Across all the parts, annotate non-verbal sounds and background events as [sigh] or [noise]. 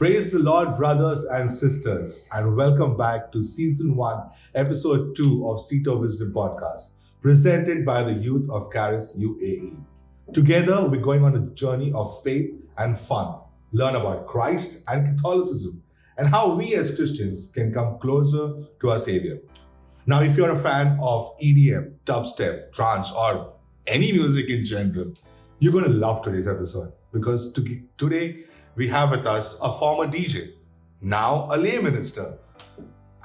Praise the Lord, brothers and sisters, and welcome back to season one, episode two of Seat of Wisdom podcast, presented by the youth of Charis UAE. Together, we're going on a journey of faith and fun, learn about Christ and Catholicism, and how we as Christians can come closer to our Savior. Now, if you're a fan of EDM, dubstep, trance, or any music in general, you're going to love today's episode because to, today we have with us a former DJ, now a lay minister,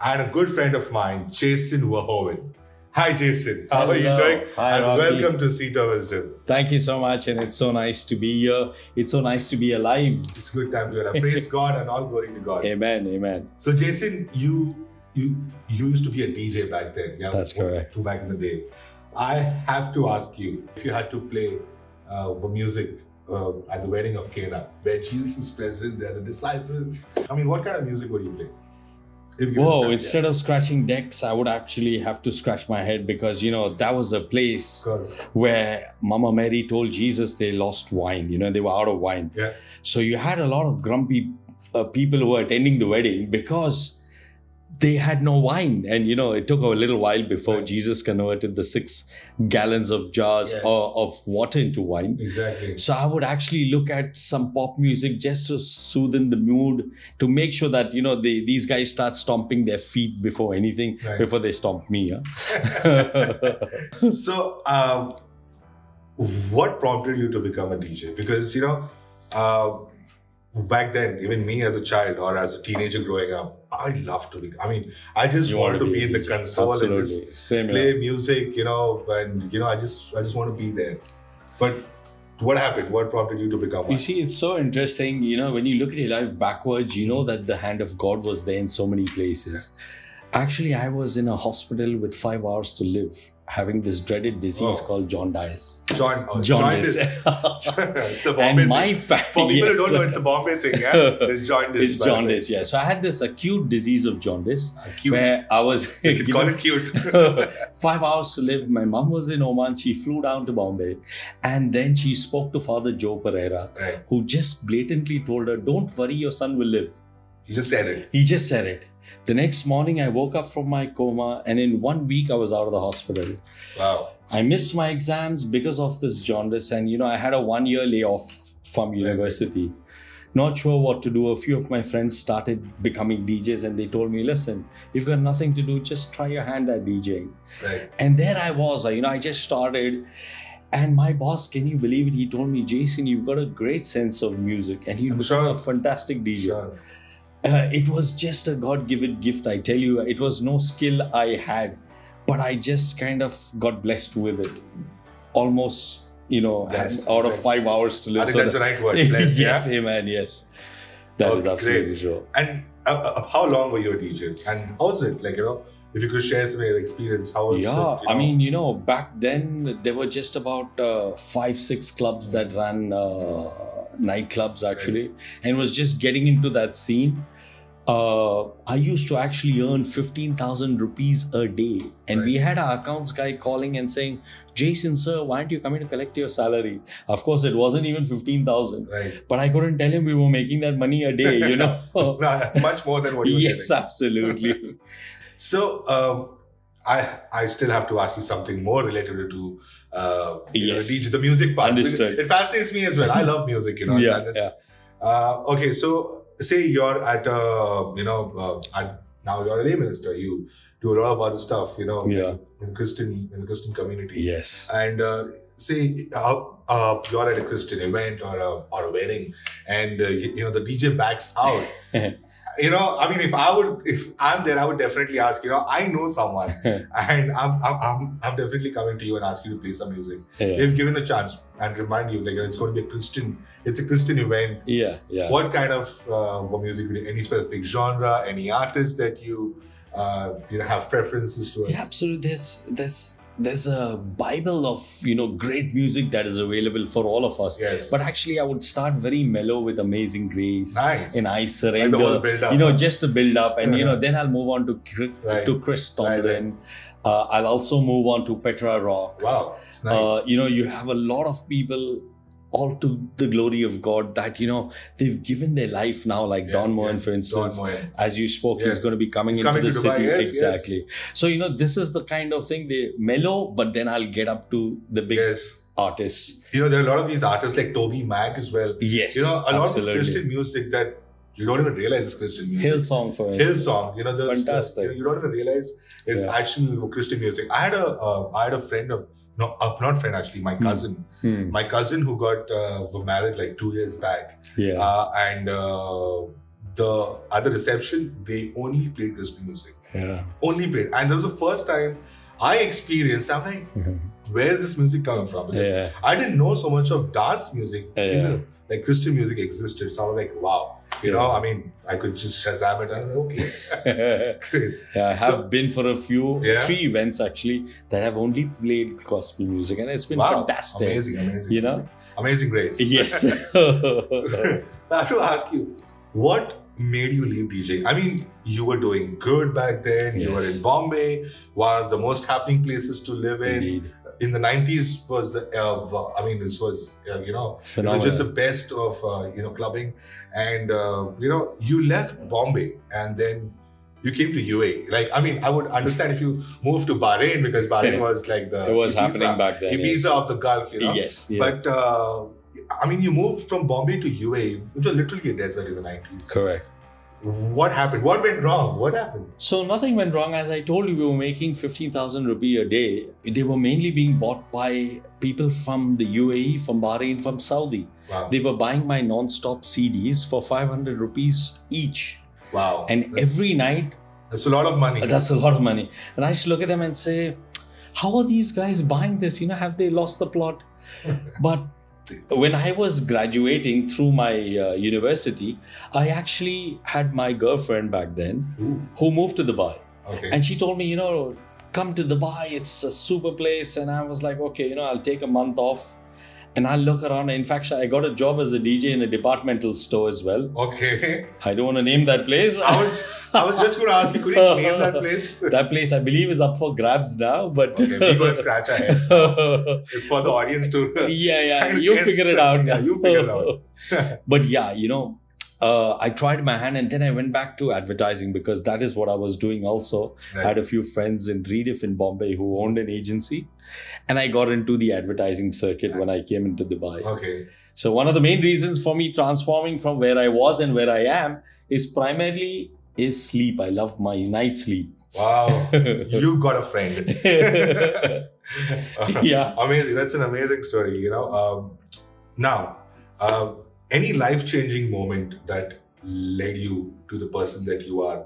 and a good friend of mine, Jason Verhoven. Hi, Jason. How are you doing? Hi, and Rocky. welcome to Seat of Wisdom. Thank you so much, and it's so nice to be here. It's so nice to be alive. It's a good time to alive. Praise [laughs] God and all glory to God. Amen. Amen. So, Jason, you you you used to be a DJ back then. Yeah, That's correct. To back in the day, I have to ask you if you had to play uh, the music uh, at the wedding of Cana, where [laughs] Jesus is present, there are the disciples. I mean, what kind of music would you play? If given a Whoa! Instead of scratching decks, I would actually have to scratch my head because you know that was a place where Mama Mary told Jesus they lost wine. You know they were out of wine. yeah, So you had a lot of grumpy uh, people who were attending the wedding because they had no wine, and you know it took a little while before Right. Jesus converted the six gallons of jars Yes. uh, of water into wine. exactly. So I would actually look at some pop music just to soothe in the mood, to make sure that you know they, these guys start stomping their feet before anything, Right. before they stomp me. Huh? [laughs] So, um, what prompted you to become a DJ? Because you know, uh, back then, even me as a child or as a teenager growing up, I love to be. I mean, I just You wanted wanna be in the console Absolutely, and just same play music, you know, and you know, I just, I just want to be there. But what happened? What prompted you to become You one? see, it's so interesting. You know, when you look at your life backwards, you know that the hand of God was there in so many places. Actually, I was in a hospital with five hours to live, having this dreaded disease Oh. called jaundice. John, oh, Jaundice. [laughs] [laughs] it's a Bombay and my family. For people who don't know, it's a Bombay thing. Yeah, [laughs] it's jaundice. It's jaundice, yeah. So I had this acute disease of jaundice Uh, Cute. where I was You can call given it cute. five hours to live. My mom was in Oman. She flew down to Bombay, and then she spoke to Father Joe Pereira, right. who just blatantly told her, "Don't worry, your son will live." He just said it. He just said it. The next morning, I woke up from my coma, and in one week, I was out of the hospital. Wow. I missed my exams because of this jaundice, and you know, I had a one year layoff from university. Not sure what to do. A few of my friends started becoming DJs, and they told me, "Listen, you've got nothing to do. Just try your hand at DJing." Right. And there I was. You know, I just started. And my boss, can you believe it? He told me, Jason, you've got a great sense of music, and you've become sure. a fantastic DJ. Sure. Uh, it was just a God given gift, I tell you. It was no skill I had, but I just kind of got blessed with it. Almost, you know, Blessed, out of five hours to live. I think So that's the right word. [laughs] Blessed, yes, yeah. amen, yes. That is Okay, absolutely great. true. And uh, uh, how long were you a DJ? And how's it? Like, you know, if you could share some of your experience, how was it? Yeah, you I mean, you know, back then there were just about uh, five, six clubs that ran uh, nightclubs actually, and was just getting into that scene. Uh, I used to actually earn fifteen thousand rupees a day, and we had our accounts guy calling and saying, "Jason, sir, why aren't you coming to collect your salary?" Of course, it wasn't even fifteen thousand, Right. but I couldn't tell him we were making that money a day. You know. [laughs] No, that's much more than what you were yes, getting. absolutely. [laughs] So, um, I I still have to ask you something more related to uh, you know, Yes. the, music part. Understood. It fascinates me as well. I love music, you know. [laughs] Yeah, it's- Uh, okay, so say you're at a, you know, uh, at, now you're a lay minister. You do a lot of other stuff, you know, Yeah. in Christian in the Christian community. yes. and uh, say uh, uh, you're at a Christian event or a, or a wedding, and uh, you, you know the DJ backs out. [laughs] you know, I mean, if I would, if I'm there, I would definitely ask. You know, I know someone, [laughs] and I'm, I'm, I'm, I'm definitely coming to you and ask you to play some music. Yeah. If given a chance, and remind you, like it's going to be a Christian, it's a Christian event. Yeah, yeah. What kind of uh, what music? Any specific genre? Any artist that you, uh, you know, have preferences to? Yeah, absolutely. There's there's there's a bible of you know great music that is available for all of us Yes. but actually i would start very mellow with amazing grace nice. and i surrender whole build-up, you know huh? just to build up and you know then i'll move on to Right. to chris Right, right. tomlin uh, i'll also move on to petra rock wow, nice. uh, you know you have a lot of people all to the glory of god that you know they've given their life now like Yeah, don moen yeah. for Don instance Moen. as you spoke Yeah. he's going to be coming He's into coming the city yes, yes. exactly so you know this is the kind of thing they mellow but then i'll get up to the big Yes. artists You know, there are a lot of these artists like Toby Mac as well. yes You know, a lot of this. Christian music that you don't even realize is Christian music. Hillsong for instance Hillsong, you know, Fantastic. You, know, you don't even realize it's actual Christian music. I had a, uh, I had a friend of no, uh, not friend actually, my cousin. Hmm. My cousin who got uh, were married like two years back, yeah uh, and uh, the at the reception they only played Christian music, yeah only played, and that was the first time I experienced. I'm like, Mhm. where is this music coming from? Because yeah I didn't know so much of dance music. you Yeah. know, like Christian music existed. So I was like, wow. You know, I mean, I could just Shazam it. I'm okay. [laughs] [laughs] Yeah, I have So- been for a few, Yeah. three events actually that have only played gospel music, and it's been wow, fantastic. amazing, amazing. You know? amazing, amazing grace. Yes. [laughs] I have to ask you, what made you leave DJ? I mean, you were doing good back then. You were in Bombay, one of the most happening places to live in. Indeed. In the 90s was, uh, I mean, this was, uh, you know, It was just the best of uh, you know clubbing, and uh, you know you left Bombay and then you came to UA. Like I mean, I would understand if you moved to Bahrain because Bahrain Yeah. was like the it was Ibiza, happening back then. Ibiza of the Gulf, you know. Yes. yes yeah. But uh, I mean, you moved from Bombay to UA, which was literally a desert in the nineties. Correct. What happened? What went wrong? What happened? So nothing went wrong. As I told you, we were making 15,000 rupee a day. They were mainly being bought by people from the UAE, from Bahrain, from Saudi. Wow! They were buying my non-stop CDs for 500 rupees each. wow! And That's- every night that's a lot of money. That's a lot of money. And I used to look at them and say, how are these guys buying this? You know, have they lost the plot? [laughs] but when I was graduating through my uh, university, I actually had my girlfriend back then Ooh, who moved to Dubai. okay. And she told me, you know, come to Dubai, it's a super place. And I was like, okay, you know, I'll take a month off and I'll look around. In fact, I got a job as a DJ in a departmental store as well. okay. I don't want to name that place. I was I was just going to ask you, could you name that place? [laughs] that place I believe is up for grabs now, but Okay, we to scratch our heads. [laughs] It's for the audience to. yeah, yeah, to you guess. figure it out. Yeah, you figure it out. [laughs] but yeah, you know, uh, I tried my hand and then I went back to advertising because that is what I was doing also. I had a few friends in Rediff in Bombay who owned an agency, and I got into the advertising circuit when I came into Dubai. Okay. So one of the main reasons for me transforming from where I was and where I am is primarily is sleep. I love my night sleep. Wow. [laughs] You got a friend. [laughs] Yeah. [laughs] Amazing. That's an amazing story, you know. Um, now, uh, any life changing moment that led you to the person that you are,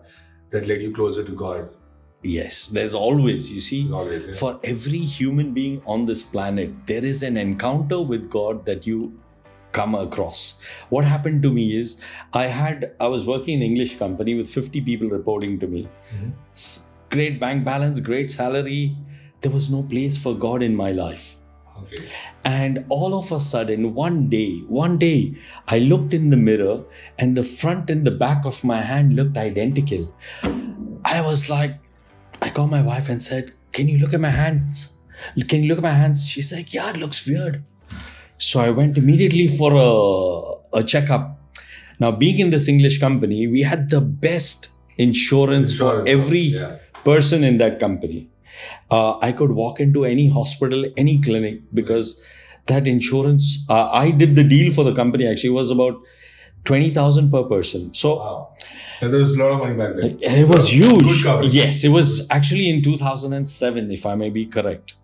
that led you closer to God? Yes, there's always, you see, Always. yeah? for every human being on this planet, there is an encounter with God that you come across. What happened to me is I had I was working in an English company with 50 people reporting to me. Mhm. Great bank balance, great salary. There was no place for God in my life. Okay. And all of a sudden, one day, one day, I looked in the mirror and the front and the back of my hand looked identical. I was like, I called my wife and said, Can you look at my hands? Can you look at my hands? She's like, Yeah, it looks weird. So I went immediately for a, a checkup. Now, being in this English company, we had the best insurance, for every Yeah. person in that company. Uh, I could walk into any hospital, any clinic because that insurance. Uh, I did the deal for the company. Actually, it was about twenty thousand per person. So Wow. There was a lot of money back then. it was huge. Yes, it was actually in two thousand and seven, if I may be correct.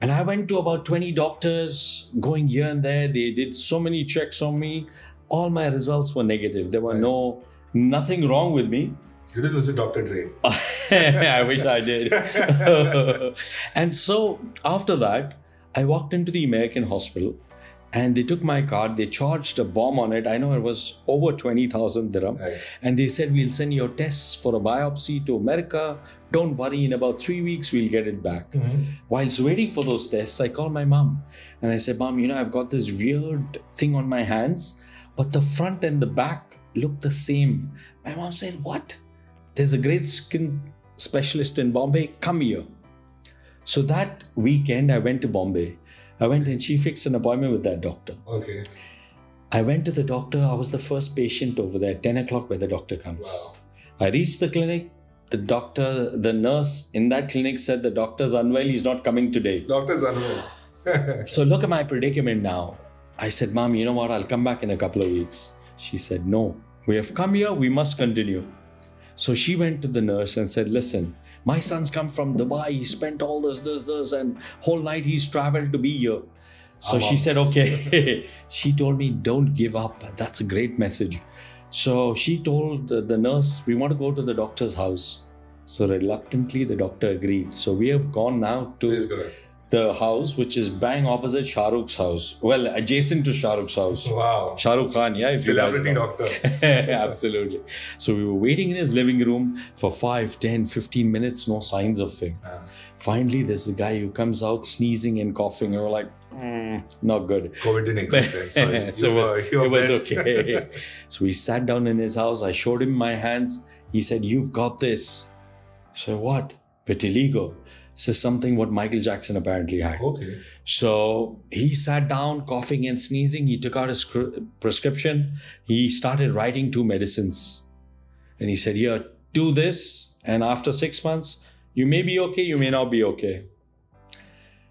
And I went to about twenty doctors, going here and there. They did so many checks on me. All my results were negative. There were Right. no nothing wrong with me. You listen to Dr. Dre. I wish I did. [laughs] [laughs] and so after that, I walked into the American hospital and they took my card. They charged a bomb on it. I know it was over twenty thousand dirham, Right. and they said we'll send your tests for a biopsy to America. Don't worry, in about three weeks we'll get it back. Mm-hmm. Whilst waiting for those tests, I called my mom and I said, Mom, you know, I've got this weird thing on my hands, but the front and the back look the same. My mom said, What? There's a great skin specialist in Bombay. Come here. So that weekend, I went to Bombay. I went and she fixed an appointment with that doctor. Okay. I went to the doctor. I was the first patient over there, 10 o'clock, where the doctor comes. Wow. I reached the clinic. The doctor, the nurse in that clinic said the doctor's unwell. He's not coming today. Doctor's unwell. [laughs] So look at my predicament now. I said, Mom, you know what? I'll come back in a couple of weeks. She said, No, we have come here. We must continue. So she went to the nurse and said, Listen, my son's come from Dubai. He spent all this, this, this, and whole night he's traveled to be here. So she said, Okay. [laughs] she told me, Don't give up. That's a great message. So she told the, nurse, We want to go to the doctor's house. So reluctantly, the doctor agreed. So we have gone now to Please go ahead. The house, which is bang opposite Shah Rukh's house. Well, adjacent to Shah Rukh's house. Wow. Shah Rukh Khan, yeah, if Celebrity you guys know. doctor. [laughs] Absolutely. So we were waiting in his living room for 5, 10, 15 minutes, no signs of him. Yeah. Finally, there's a guy who comes out sneezing and coughing, and we're like, "Mm, not good. COVID didn't exist then. [laughs] So, were, it was okay. [laughs] so we sat down in his house. I showed him my hands. He said, You've got this. So what? Vitiligo. This is something what Michael Jackson apparently had. okay. So he sat down, coughing and sneezing. He took out his prescription. He started writing two medicines. And he said, Here, do this. And after six months, you may be okay, you may not be okay.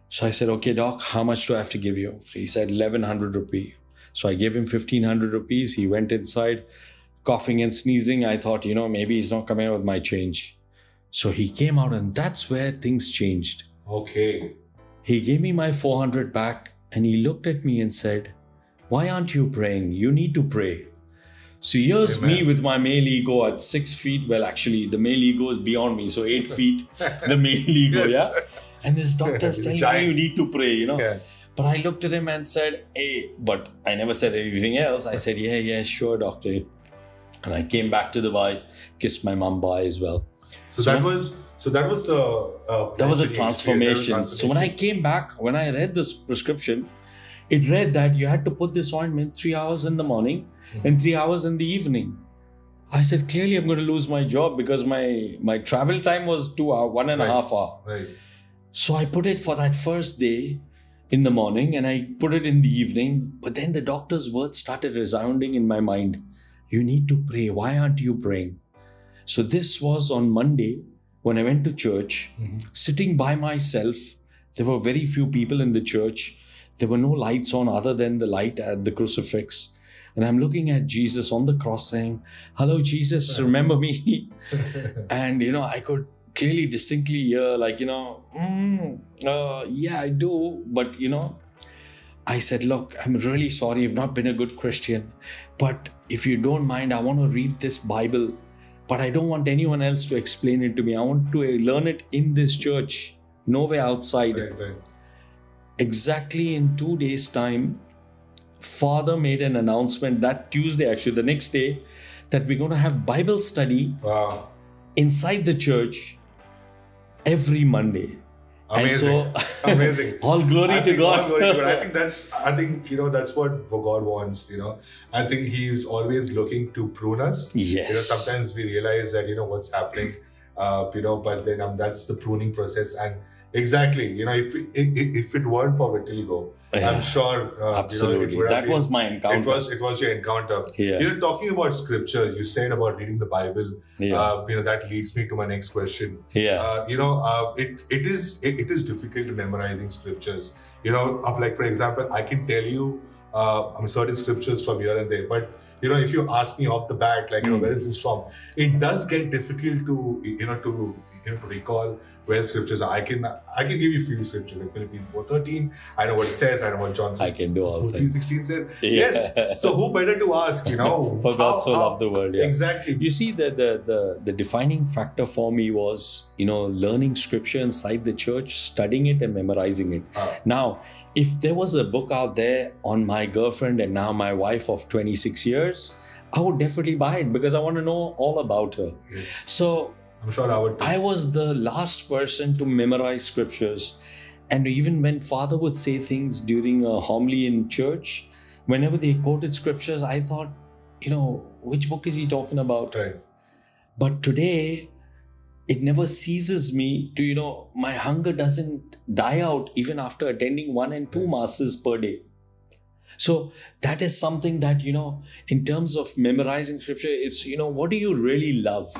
So I said, Okay, doc, how much do I have to give you? So he said, 1100 rupee. So I gave him 1500 rupees. He went inside, coughing and sneezing. I thought, you know, maybe he's not coming out with my change. So he came out, and that's where things changed. Okay. He gave me my 400 back and he looked at me and said, Why aren't you praying? You need to pray. So here's Amen. me with my male ego at six feet. Well, actually, the male ego is beyond me. So eight [laughs] feet, the male ego, Yes. yeah? And his doctor's telling me you need to pray, you know? Yeah. But I looked at him and said, Hey, but I never said anything else. I said, Yeah, yeah, sure, doctor. And I came back to Dubai, kissed my mum bye as well. So, So that was so that was a, a That was a transformation. So when I came back, when I read this prescription, it read that you had to put this ointment three hours in the morning Mhm. and three hours in the evening. I said, clearly I'm going to lose my job because my my travel time was two hour, one and a half hour. right. So I put it for that first day in the morning and I put it in the evening. But then the doctor's words started resounding in my mind. You need to pray. Why aren't you praying? So this was on Monday when I went to church, Mhm. sitting by myself. There were very few people in the church. There were no lights on other than the light at the crucifix. And I'm looking at Jesus on the cross saying, Hello, Jesus, remember me? [laughs] and you know i could clearly distinctly hear like you know "Mm, uh, yeah i do but you know i said look i'm really sorry i've not been a good christian but if you don't mind i want to read this bible but i don't want anyone else to explain it to me i want to learn it in this church nowhere outside right, right. exactly in two days time father made an announcement that tuesday actually the next day that we're going to have bible study Wow. inside the church every Monday. Amazing. So, Amazing. [laughs] all glory to God. all glory to God. I think [laughs] that's I think you know that's what God wants, you know. I think he's always looking to prune us. yes. You know, sometimes we realize that you know what's happening, uh, you know, but then um, that's the pruning process. And exactly, you know, if it, if, if it weren't for vitiligo, Yeah, I'm sure uh, absolutely. You know, it would have that been- was my encounter. it was it was your encounter. yeah. You know, talking about scriptures, you said about reading the Bible. yeah. Uh, you know, that leads me to my next question. yeah. Uh, you know, uh, it it is it, it is difficult memorizing scriptures. You know, like for example, I can tell you uh, um, certain scriptures from here and there, but you know, if you ask me off the bat, like you know, Mm. where is this from? It does get difficult to you know to you know to recall where scriptures are. I can I can give you a few scriptures like Philippians four thirteen. I know what it says. I know what John I can do all three sixteen says. Yeah. Yes. So who better to ask? You know, [laughs] For God how- so loved the world. Yeah. Exactly. You see, the, the the the defining factor for me was, you know, learning scripture inside the church, studying it and memorizing it. Ah. Now, if there was a book out there on my girlfriend and now my wife of 26 years, I would definitely buy it because I want to know all about her. yes. So I'm sure I would. I was the last person to memorize scriptures. And even when father would say things during a homily in church, whenever they quoted scriptures, I thought, you know, which book is he talking about? right. But today, it never seizes me to, you know, my hunger doesn't die out even after attending one and two masses per day. So that is something that, you know, in terms of memorizing scripture, it's, you know, what do you really love?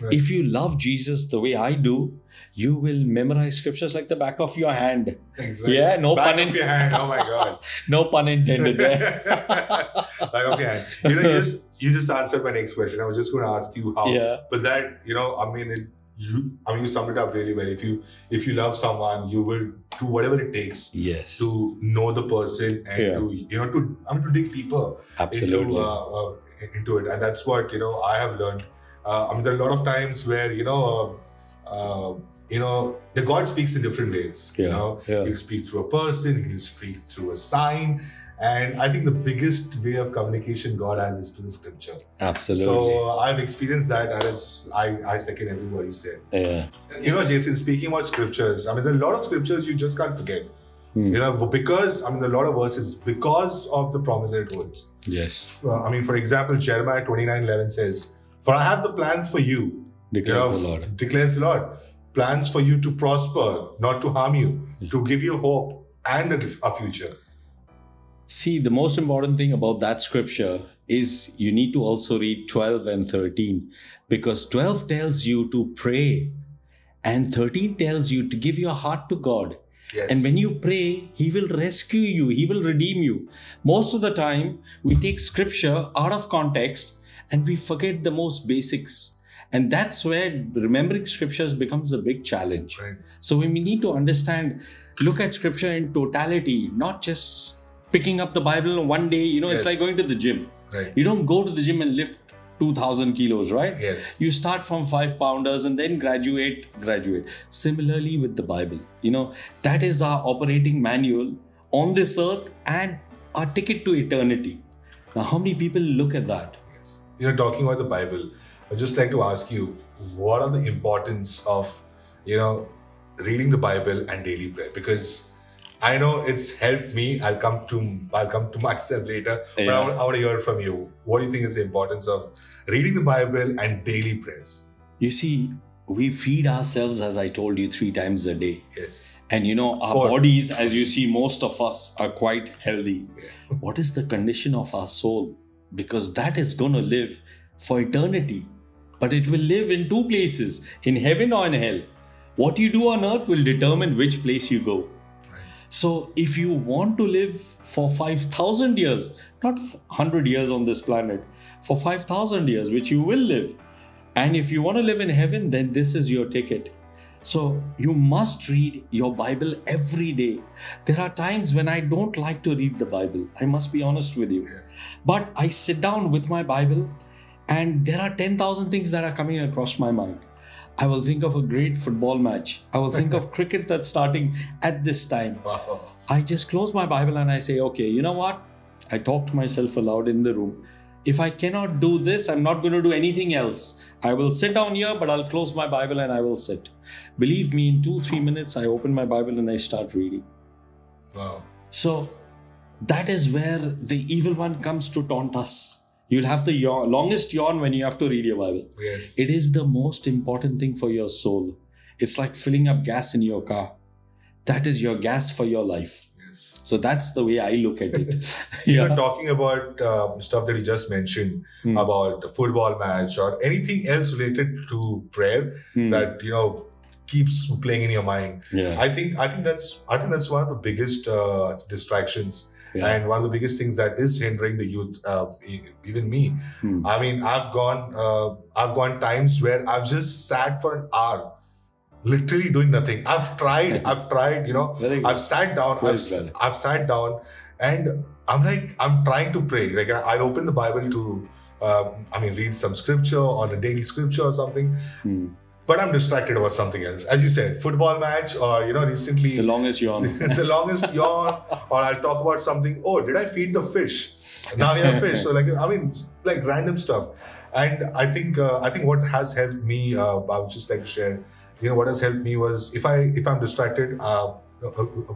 Right. If you love Jesus the way I do, you will memorize scriptures like the back of your hand. Exactly. Yeah, no Back pun of in- your hand. Oh my god. [laughs] No pun intended there. [laughs] Back of your hand. You know, you just you just answered my next question. I was just going to ask you how. yeah. But that you know, I mean, it, you I mean, you summed it up really well. If you if you love someone, you will do whatever it takes Yes. to know the person and Yeah. to you know to I mean to dig deeper Absolutely. into uh, uh, into it, and that's what you know I have learned. Uh, I mean, there are a lot of times where you know, uh, you know, the God speaks in different ways. You know, yeah. He'll speak through a person, He'll speak through a sign, and I think the biggest way of communication God has is through the Scripture. Absolutely. So uh, I've experienced that, and it's I I second every word you said. yeah. You know, Jason, speaking about scriptures, I mean, there are a lot of scriptures you just can't forget. Hmm. You know, because I mean, a lot of verses because of the promise that it holds. Yes. Uh, I mean, for example, Jeremiah 29 11 says, For I have the plans for you, Declares you know, the Lord. declares the Lord, plans for you to prosper, not to harm you, Yeah. to give you hope and a, a future. See, the most important thing about that scripture is you need to also read 12 and 13 because 12 tells you to pray and 13 tells you to give your heart to God. Yes. And when you pray, He will rescue you, He will redeem you. Most of the time, we take scripture out of context and we forget the most basics. And that's where remembering scriptures becomes a big challenge. Right. So when we need to understand, look at scripture in totality, not just picking up the Bible one day. You know, it's like going to the gym. Right. You don't go to the gym and lift 2000 kilos, right? Yes. You start from five pounders and then graduate, graduate. Similarly with the Bible, you know, that is our operating manual on this earth and our ticket to eternity. Now, how many people look at that? You know, talking about the Bible, I'd just like to ask you, what are the importance of, you know, reading the Bible and daily prayer? Because I know it's helped me. I'll come to I'll come to [laughs] myself later. But I want, I want to hear from you. What do you think is the importance of reading the Bible and daily prayers? You see, we feed ourselves, as I told you, three times a day. Yes. And you know, our Four. bodies, as you see, most of us are quite healthy. Yeah. what is the condition of our soul? Because that is going to live for eternity. But it will live in two places in heaven or in hell. What you do on earth will determine which place you go. Right. So, if you want to live for 5,000 years, not 100 years on this planet, for 5,000 years, which you will live, and if you want to live in heaven, then this is your ticket. So, you must read your Bible every day. There are times when I don't like to read the Bible. I must be honest with you. But I sit down with my Bible, and there are 10,000 things that are coming across my mind. I will think of a great football match. I will think of [laughs] cricket that's starting at this time. Wow. I just close my Bible and I say, okay, you know what? I talk to myself aloud in the room. If I cannot do this, I'm not going to do anything else. I will sit down here, but I'll close my Bible and I will sit. Believe me, in two, three minutes, I open my Bible and I start reading. Wow. So that is where the evil one comes to taunt us. You'll have the yawn, longest yawn when you have to read your Bible. Yes. It is the most important thing for your soul. It's like filling up gas in your car. That is your gas for your life. So that's the way I look at it. [laughs] [laughs] You're talking about um, stuff that you just mentioned Hmm. about the football match or anything else related to prayer Hmm. that you know keeps playing in your mind. yeah. I think I think that's I think that's one of the biggest uh, distractions Yeah. and one of the biggest things that is hindering the youth, uh, even me. Hmm. I mean, I've gone uh, I've gone times where I've just sat for an hour literally doing nothing. I've tried, [laughs] I've tried, you know. I've sat down, I've, God. I've sat down and I'm like, I'm trying to pray. Like I'll open the Bible to, um, I mean, read some scripture or a daily scripture or something, Hmm. but I'm distracted about something else. As you said, football match or, you know, recently The longest yawn. [laughs] the longest yawn, or I'll talk about something. Oh, did I feed the fish? Now we have fish. So like, I mean, like random stuff. And I think uh, I think what has helped me, uh, I would just like to share. You know, what has helped me was if I if I'm distracted. Uh, uh, uh,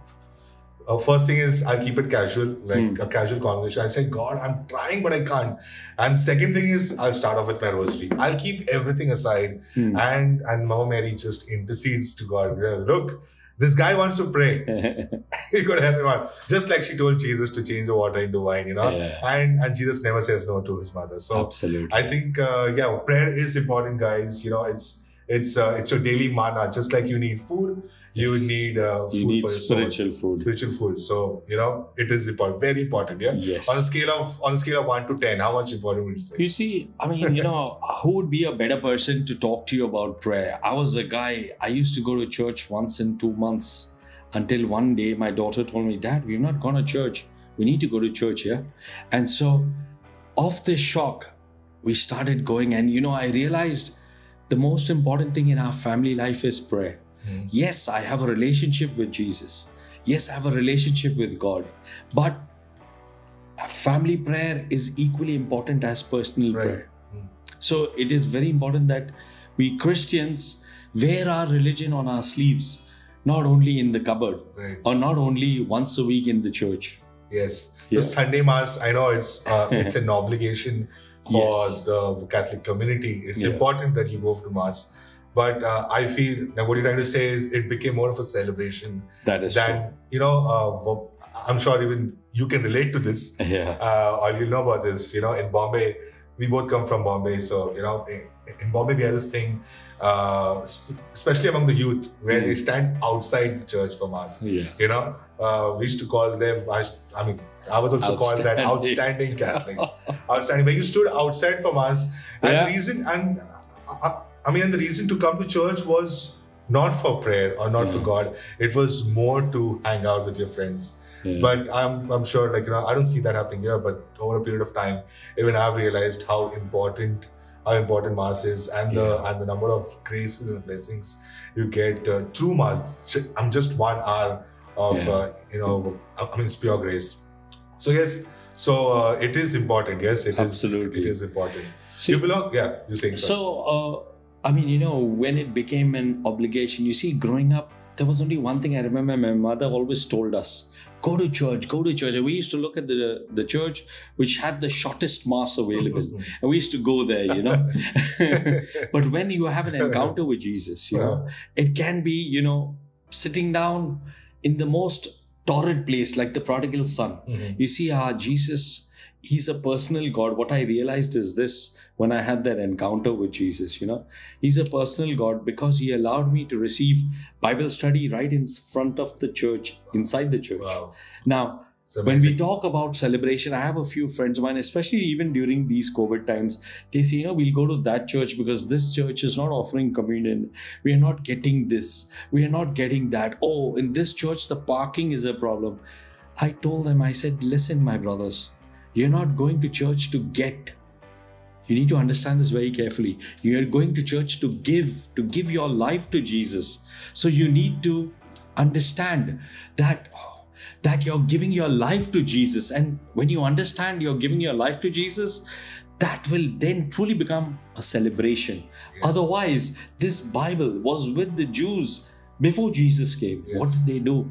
uh, first thing is I'll keep it casual, like Hmm. a casual conversation. I say, God, I'm trying, but I can't. And second thing is I'll start off with my rosary. I'll keep everything aside Hmm. and and Mama Mary just intercedes to God. Look, this guy wants to pray. [laughs] [laughs] you got to help him out. Just like she told Jesus to change the water into wine, you know. Yeah. And and Jesus never says no to his mother. So Absolutely. I think uh, yeah, prayer is important, guys. You know, it's it's uh, it's your daily manna. Just like you need food, you Yes. need uh, food you need for your soul. spiritual food. Spiritual food. So you know, it is important, very important. Yeah. Yes. On a scale of on a scale of one to ten, how much important would you say? You see, I mean, you know, [laughs] who would be a better person to talk to you about prayer? I was a guy, I used to go to church once in two months until one day my daughter told me, Dad, we've not gone to church. We need to go to church, yeah? And so, off this shock, we started going, and you know, I realized the most important thing in our family life is prayer. Hmm. Yes, I have a relationship with Jesus. Yes, I have a relationship with God. But family prayer is equally important as personal Right. prayer. Mm. So it is very important that we Christians wear our religion on our sleeves, not only in the cupboard Right. or not only once a week in the church. Yes. Yeah. The Sunday Mass, I know it's uh, [laughs] it's an obligation for Yes. the Catholic community. It's Yeah. important that you go to Mass. But uh, I feel now what you're trying to say is it became more of a celebration That is than, you know, uh, I'm sure even you can relate to this true. Yeah. uh, or you know about this. You know, in Bombay, we both come from Bombay. So, you know, in, in Bombay, we have this thing, uh, especially among the youth, where Mm. they stand outside the church for Mass Yeah. you know uh, we used to call them I, I mean i was also called that Outstanding. catholics [laughs] outstanding where you stood outside from us and Yeah. the reason and uh, uh, i mean and the reason to come to church was not for prayer or not for god it was more to hang out with your friends Yeah. but i'm i'm sure like you know i don't see that happening here but over a period of time even i've realized how important how important mass is and the and the number of graces and blessings you get uh, through mass i'm just one hour of Yeah. uh, you know i mean it's pure grace so yes so uh, it is important yes it is. Absolutely. it is important See, you belong yeah you saying so, So, uh, I mean, you know, when it became an obligation, you see, growing up, there was only one thing I remember my mother always told us go to church, go to church. And we used to look at the, the church which had the shortest mass available. [laughs] and we used to go there, you know. [laughs] but when you have an encounter with Jesus, you know, it can be, you know, sitting down in the most torrid place like the prodigal son Mhm. you see, ah, Jesus, He's a personal God. What I realized is this when I had that encounter with Jesus, you know, He's a personal God because He allowed me to receive Bible study right in front of the church, inside the church. wow Now, when we talk about celebration, I have a few friends of mine, especially even during these COVID times, they say, you know, we'll go to that church because this church is not offering communion. We are not getting this. We are not getting that. Oh, in this church, the parking is a problem. I told them, I said, listen, my brothers, you're not going to church to get. You need to understand this very carefully. You are going to church to give, to give your life to Jesus. So you need to understand that that you're giving your life to Jesus. And when you understand you're giving your life to Jesus, that will then truly become a celebration. Yes. Otherwise, this Bible was with the Jews before Jesus came. What did they do?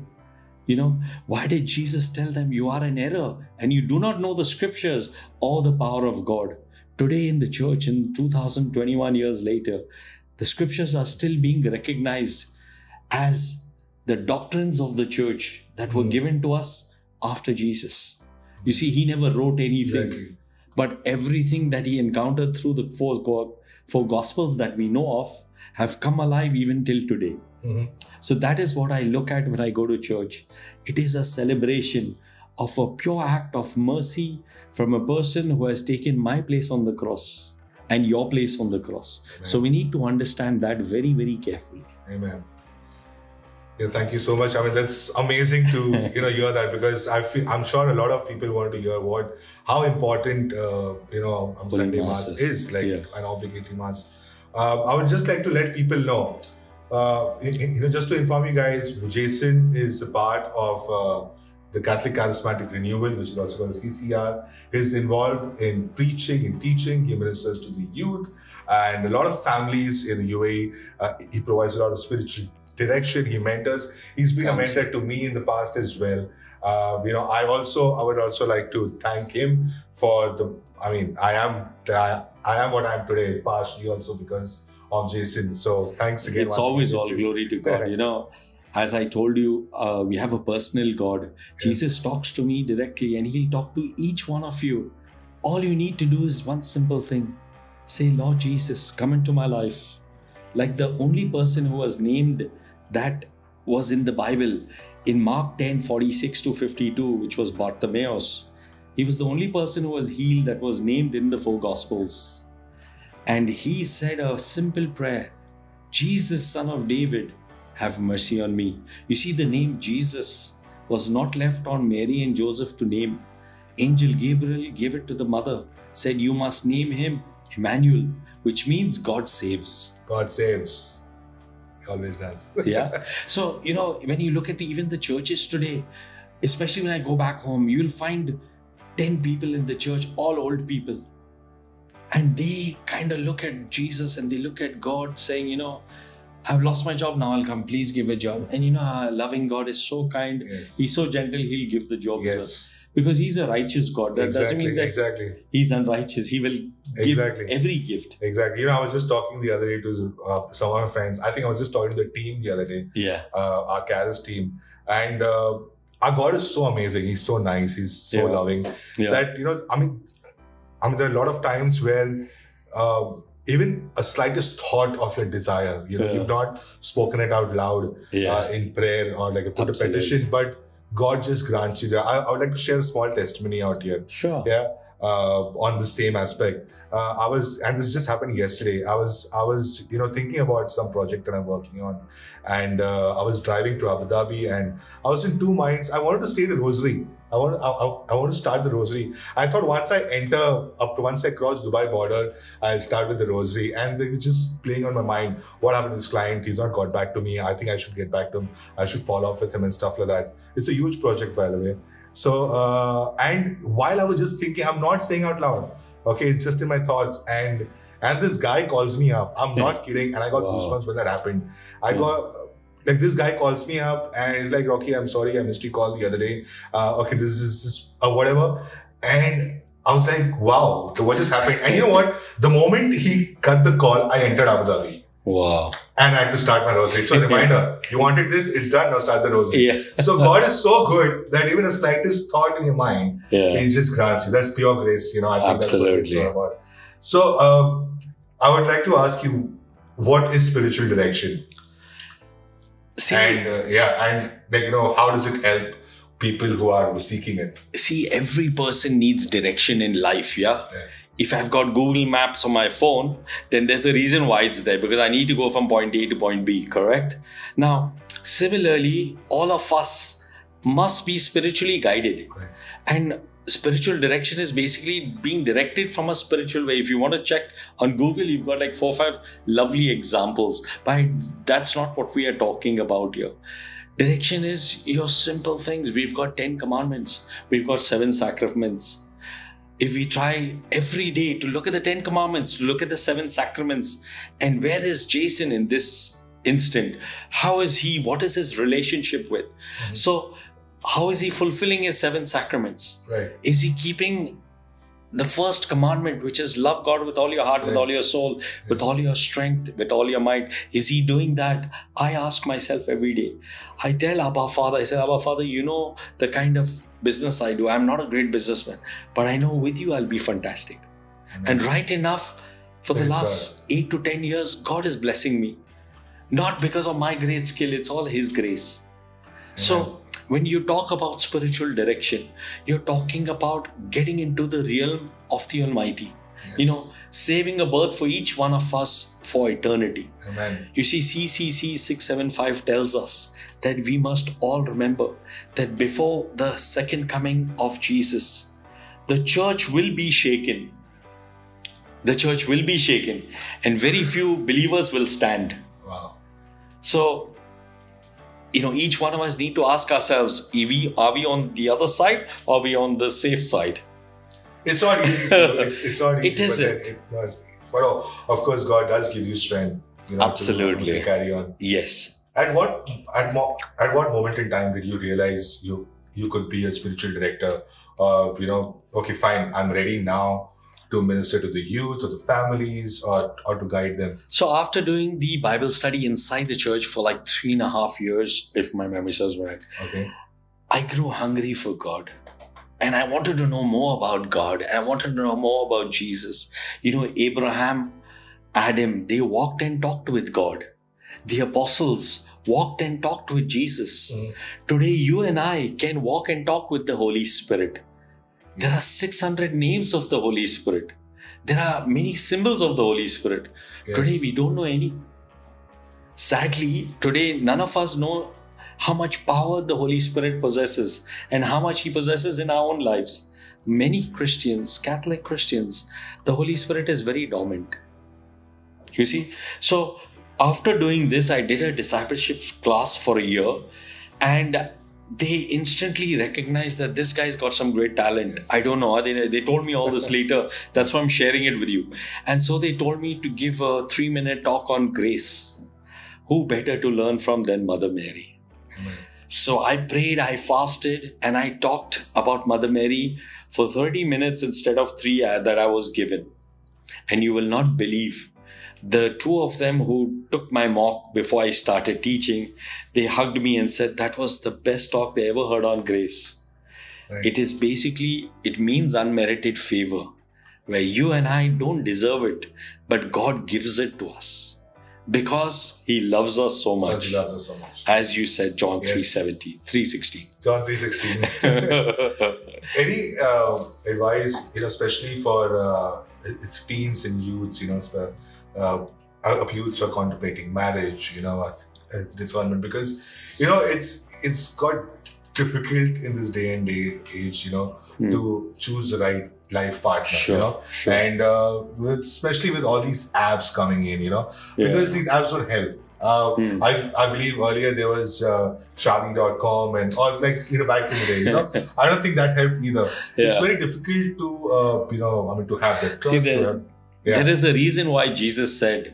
You know, why did Jesus tell them you are in error and you do not know the scriptures or the power of God? Today in the church, in 2021 years later, the scriptures are still being recognized as the doctrines of the church that were Mhm. given to us after Jesus. You see, he never wrote anything, exactly but everything that he encountered through the four, four gospels that we know of have come alive even till today. Mhm. So that is what I look at when I go to church. It is a celebration of a pure act of mercy from a person who has taken my place on the cross. and your place on the cross. So we need to understand that very, very carefully. Amen. Yeah, thank you so much. I mean, that's amazing to [laughs] you know hear that because I feel I'm sure a lot of people want to hear what how important uh, you know um, Sunday Mass is like Yeah. an obligatory mass. Uh, I would just like to let people know, uh, you know, just to inform you guys, Jason is a part of uh, the Catholic Charismatic Renewal, which is also called CCR. He's involved in preaching and teaching. He ministers to the youth and a lot of families in the UAE. Uh, he provides a lot of spiritual direction. He mentors. He's been a mentor to me in the past as well. Uh, you know, I also I would also like to thank him for the. I mean, I am I, I am what I am today, partially also because of Jason. So thanks again. it's always all glory to God. You know, as I told you, uh, we have a personal God. Jesus talks to me directly and he'll talk to each one of you. All you need to do is one simple thing say, Lord Jesus, come into my life. Like the only person who was named that was in the Bible in Mark 10 46 to 52, which was Bartimaeus. He was the only person who was healed that was named in the four Gospels. And he said a simple prayer Jesus, son of David, have mercy on me. You see, the name Jesus was not left on Mary and Joseph to name. Angel Gabriel gave it to the mother, said, You must name him Emmanuel, which means God saves. God saves. He always does. [laughs] Yeah. So, you know, when you look at even the churches today, especially when I go back home, you will find 10 people in the church, all old people. And they kind of look at Jesus and they look at God saying, you know, I've lost my job, now I'll come, please give a job. And you know, our loving God is so kind. yes. He's so gentle, he'll give the job. yes. Because he's a righteous God. That doesn't exactly. mean that exactly. he's unrighteous. He will give Exactly. every gift. Exactly. You know, I was just talking the other day to uh, some of my friends. I think I was just talking to the team the other day, Yeah. uh, our Charis team, and uh, our God is so amazing. He's so nice. He's so Yeah. loving. Yeah. That you know, I mean, I mean, there are a lot of times where uh, even a slightest thought of your desire, you know, Yeah. you've not spoken it out loud yeah. uh, in prayer or like put Absolutely. a petition, but God just grants you that. I, I would like to share a small testimony out here sure. yeah uh, on the same aspect uh, i was and this just happened yesterday i was i was you know thinking about some project that i'm working on and uh, i was driving to abu dhabi and i was in two minds i wanted to say the rosary I want, I, I, want to start the rosary. I thought once I enter up to once I cross Dubai border, I'll start with the rosary. And they were just playing on my mind. What happened to this client? He's not got back to me. I think I should get back to him. I should follow up with him and stuff like that. It's a huge project, by the way. So, uh, and while I was just thinking, I'm not saying out loud. Okay, it's just in my thoughts. And and this guy calls me up. I'm not [laughs] kidding. And I got Wow. goosebumps when that happened. I Yeah. got like this guy calls me up and he's like, Rocky, I'm sorry, I missed your call the other day. Uh, okay, this is this, uh, whatever. And I was like, wow, what just happened? And you know what? The moment he cut the call, I entered Abu Dhabi. Wow. And I had to start my rosary. So, [laughs] reminder, you wanted this, it's done, now start the rosary. Yeah. So, God is so good that even a slightest thought in your mind, Yeah. He just grants you. That's pure grace, you know. I think that's what it's Absolutely. all about. So, um, I would like to ask you, what is spiritual direction? See, and uh, yeah, and like you know, how does it help people who are seeking it? see, every person needs direction in life, yeah? Yeah. If I've got Google Maps on my phone, then there's a reason why it's there because I need to go from point A to point B, correct? Now, similarly, all of us must be spiritually guided. Correct. And spiritual direction is basically being directed from a spiritual way. If you want to check on Google, you've got like four or five lovely examples, but that's not what we are talking about here. Direction is your simple things. We've got 10 commandments, we've got seven sacraments. If we try every day to look at the 10 commandments, to look at the seven sacraments, and where is Jason in this instant? How is he? What is his relationship with? Mm-hmm. So, how is he fulfilling his seven sacraments? Right. Is he keeping the first commandment, which is love God with all your heart, with all your soul, with all your strength, with all your might? Is he doing that? I ask myself every day. I tell Abba Father, I say, Abba Father, you know the kind of business I do. I'm not a great businessman, but I know with you I'll be fantastic. And right enough, for the Praise last eight to ten years, God is blessing me. Not because of my great skill, it's all His grace. So, when you talk about spiritual direction, you're talking about getting into the realm of the Almighty. You know, saving a berth for each one of us for eternity. Amen. You see, CCC 675 tells us that we must all remember that before the second coming of Jesus, the church will be shaken. The church will be shaken, and very few believers will stand. Wow. So, you know, each one of us need to ask ourselves: Are we are we on the other side, or are we on the safe side? It's not easy. it's, it's not [laughs] easy. then isn't. It, no, but oh, of course, God does give you strength. You know, to- Absolutely. To, carry on. Yes. At what at mo- at what moment in time did you realize you you could be a spiritual director? Uh, you know, okay, fine, I'm ready now to minister to the youth or the families or or to guide them. So after doing the Bible study inside the church for like three and a half years, if my memory serves me right, Okay. I grew hungry for God. And I wanted to know more about God. and I wanted to know more about Jesus. You know, Abraham, Adam, they walked and talked with God. The apostles walked and talked with Jesus. Mm. Today, you and I can walk and talk with the Holy Spirit. There are 600 names of the Holy Spirit. There are many symbols of the Holy Spirit. Yes. Today we don't know any. Sadly, today none of us know how much power the Holy Spirit possesses and how much He possesses in our own lives. Many Christians, Catholic Christians, the Holy Spirit is very dormant. You see? So, after doing this, I did a discipleship class for a year and they instantly recognized that this guy's got some great talent. I don't know. They, they told me all this [laughs] later. That's why I'm sharing it with you. And so they told me to give a three minute talk on grace. Who better to learn from than Mother Mary? Amen. So I prayed, I fasted, and I talked about Mother Mary for 30 minutes instead of three uh, that I was given. And you will not believe the two of them who took my mock before I started teaching, they hugged me and said that was the best talk they ever heard on grace. Right. It is basically, it means unmerited favor, where you and I don't deserve it, but God gives it to us because He loves us so much. he loves us so much. As you said, John Yes. 370, 316. John three sixteen. [laughs] Any uh, advice, you know, especially for uh, teens and youths, you know, uh, uh, youths are contemplating marriage, you know, as, as discernment, because you know it's it's got difficult in this day and day age, you know, Hmm. to choose the right life partner, Sure, you know, sure. and uh, with, especially with all these apps coming in, you know, Yeah. because these apps don't help. Uh, Hmm. I, I believe earlier there was uh, Shaadi.com and all like you know back in the day, you know. [laughs] I don't think that helped either. It's very difficult to uh, you know I mean to have that trust. See, the- yeah. There is a reason why Jesus said,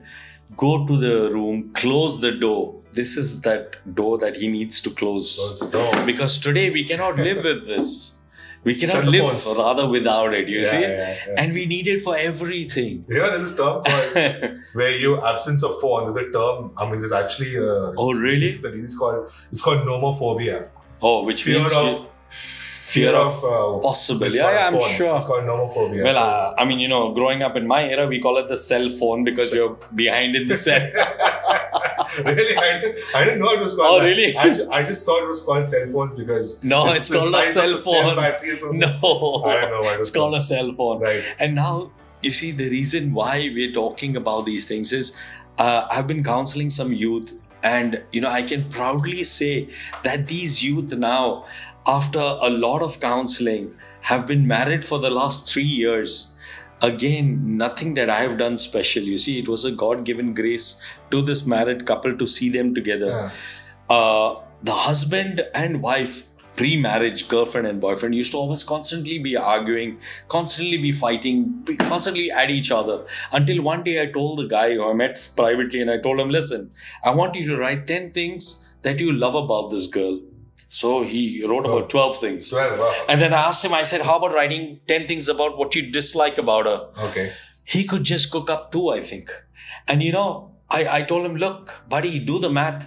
Go to the room, close the door. This is that door that he needs to close. Close the door. Because today we cannot live with this. We cannot Shut live phones. rather without it, you yeah, see? yeah, yeah. And we need it for everything. know, there's this term called [laughs] where you absence of phone. There's a term. I mean, there's actually. Uh, Oh, really? It's, it's called it's called nomophobia. oh, which fear means of fear of uh, possible. Yeah, yeah, I'm phones. sure. It's called nomophobia. Well, So- uh, I mean, you know, growing up in my era, we call it the cell phone because you're behind in the cell. [laughs] really, I didn't, I didn't know it was called. Oh, that. really? I, I just thought it was called cell phones because No, it's the called a cell phone. No, I don't know what it's called a cell phone. Right. And now, you see, the reason why we're talking about these things is uh, I've been counseling some youth, and you know, I can proudly say that these youth now, after a lot of counseling, have been married for the last three years. Again, nothing that I have done special. You see, it was a God given grace to this married couple to see them together Yeah. uh, the husband and wife pre-marriage girlfriend and boyfriend used to always constantly be arguing constantly be fighting constantly at each other until one day i told the guy who i met privately and i told him listen i want you to write 10 things that you love about this girl so he wrote about 12 things Well, wow. and then i asked him i said how about writing 10 things about what you dislike about her Okay. he could just cook up two, I think. And you know, I, I told him, look, buddy, do the math.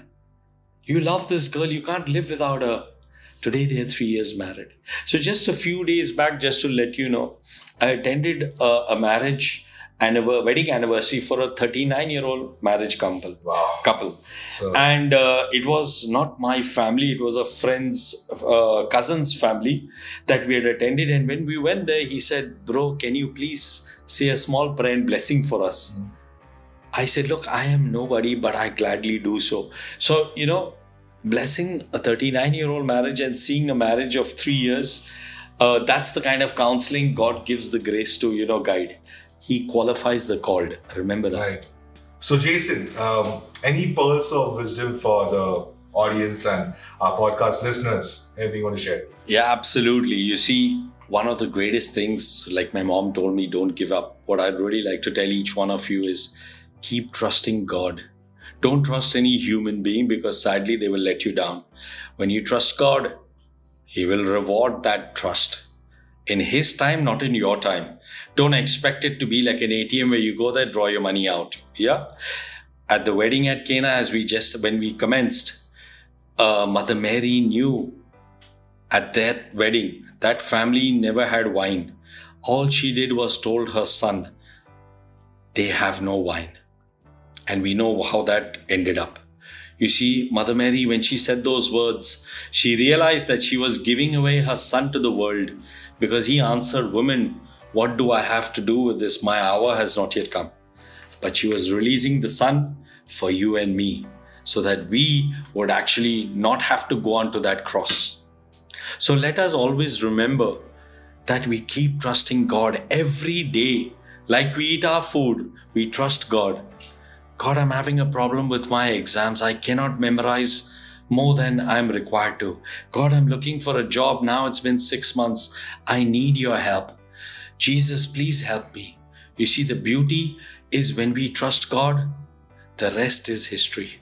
You love this girl, you can't live without her. Today they're three years married. So just a few days back, just to let you know, I attended a, a marriage anniver- wedding anniversary for a 39 year old marriage couple. Wow. Couple, So, and uh, it was not my family; it was a friend's uh, cousin's family that we had attended. And when we went there, he said, "Bro, can you please say a small prayer and blessing for us?" Mm. I said, "Look, I am nobody, but I gladly do so." So you know, blessing a 39 year old marriage and seeing a marriage of three years. Uh, that's the kind of counseling God gives the grace to, you know, guide. He qualifies the called. Remember that. right. So, Jason, um, any pearls of wisdom for the audience and our podcast listeners? Anything you want to share? Yeah, absolutely. You see, one of the greatest things, like my mom told me, don't give up. What I'd really like to tell each one of you is keep trusting God. Don't trust any human being because sadly they will let you down. When you trust God, He will reward that trust in His time, not in your time. Don't expect it to be like an ATM where you go there, draw your money out. Yeah. At the wedding at Cana, as we just, when we commenced, uh, Mother Mary knew at that wedding, that family never had wine. All she did was told her son, they have no wine. And we know how that ended up. You see, Mother Mary, when she said those words, she realized that she was giving away her son to the world because he answered, Woman, what do I have to do with this? My hour has not yet come. But she was releasing the son for you and me so that we would actually not have to go onto that cross. So let us always remember that we keep trusting God every day. Like we eat our food, we trust God. God, I'm having a problem with my exams. I cannot memorize more than I'm required to. God, I'm looking for a job now. It's been six months. I need your help. Jesus, please help me. You see, the beauty is when we trust God, the rest is history.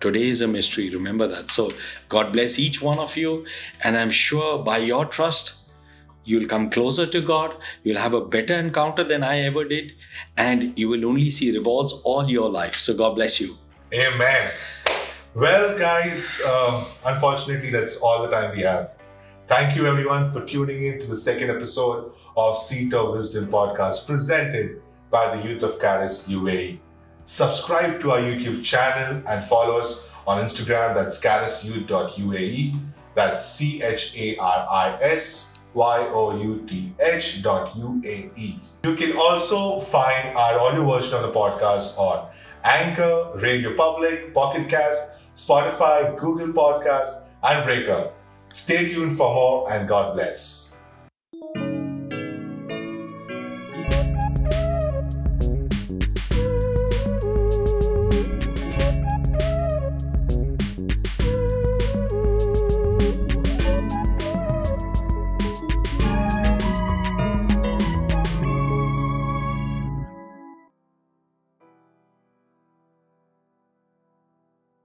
Today is a mystery, remember that. So, God bless each one of you, and I'm sure by your trust, you'll come closer to God, you'll have a better encounter than I ever did, and you will only see rewards all your life. So, God bless you. Amen. Well, guys, um, unfortunately, that's all the time we have. Thank you, everyone, for tuning in to the second episode of Seat of Wisdom podcast presented by the Youth of Charis UAE. Subscribe to our YouTube channel and follow us on Instagram. That's charisyouth.uae. That's C H A R I S Y O U T H dot UAE. You can also find our audio version of the podcast on Anchor, Radio Public, Pocket Cast, Spotify, Google Podcast, and Breaker. Stay tuned for more and God bless.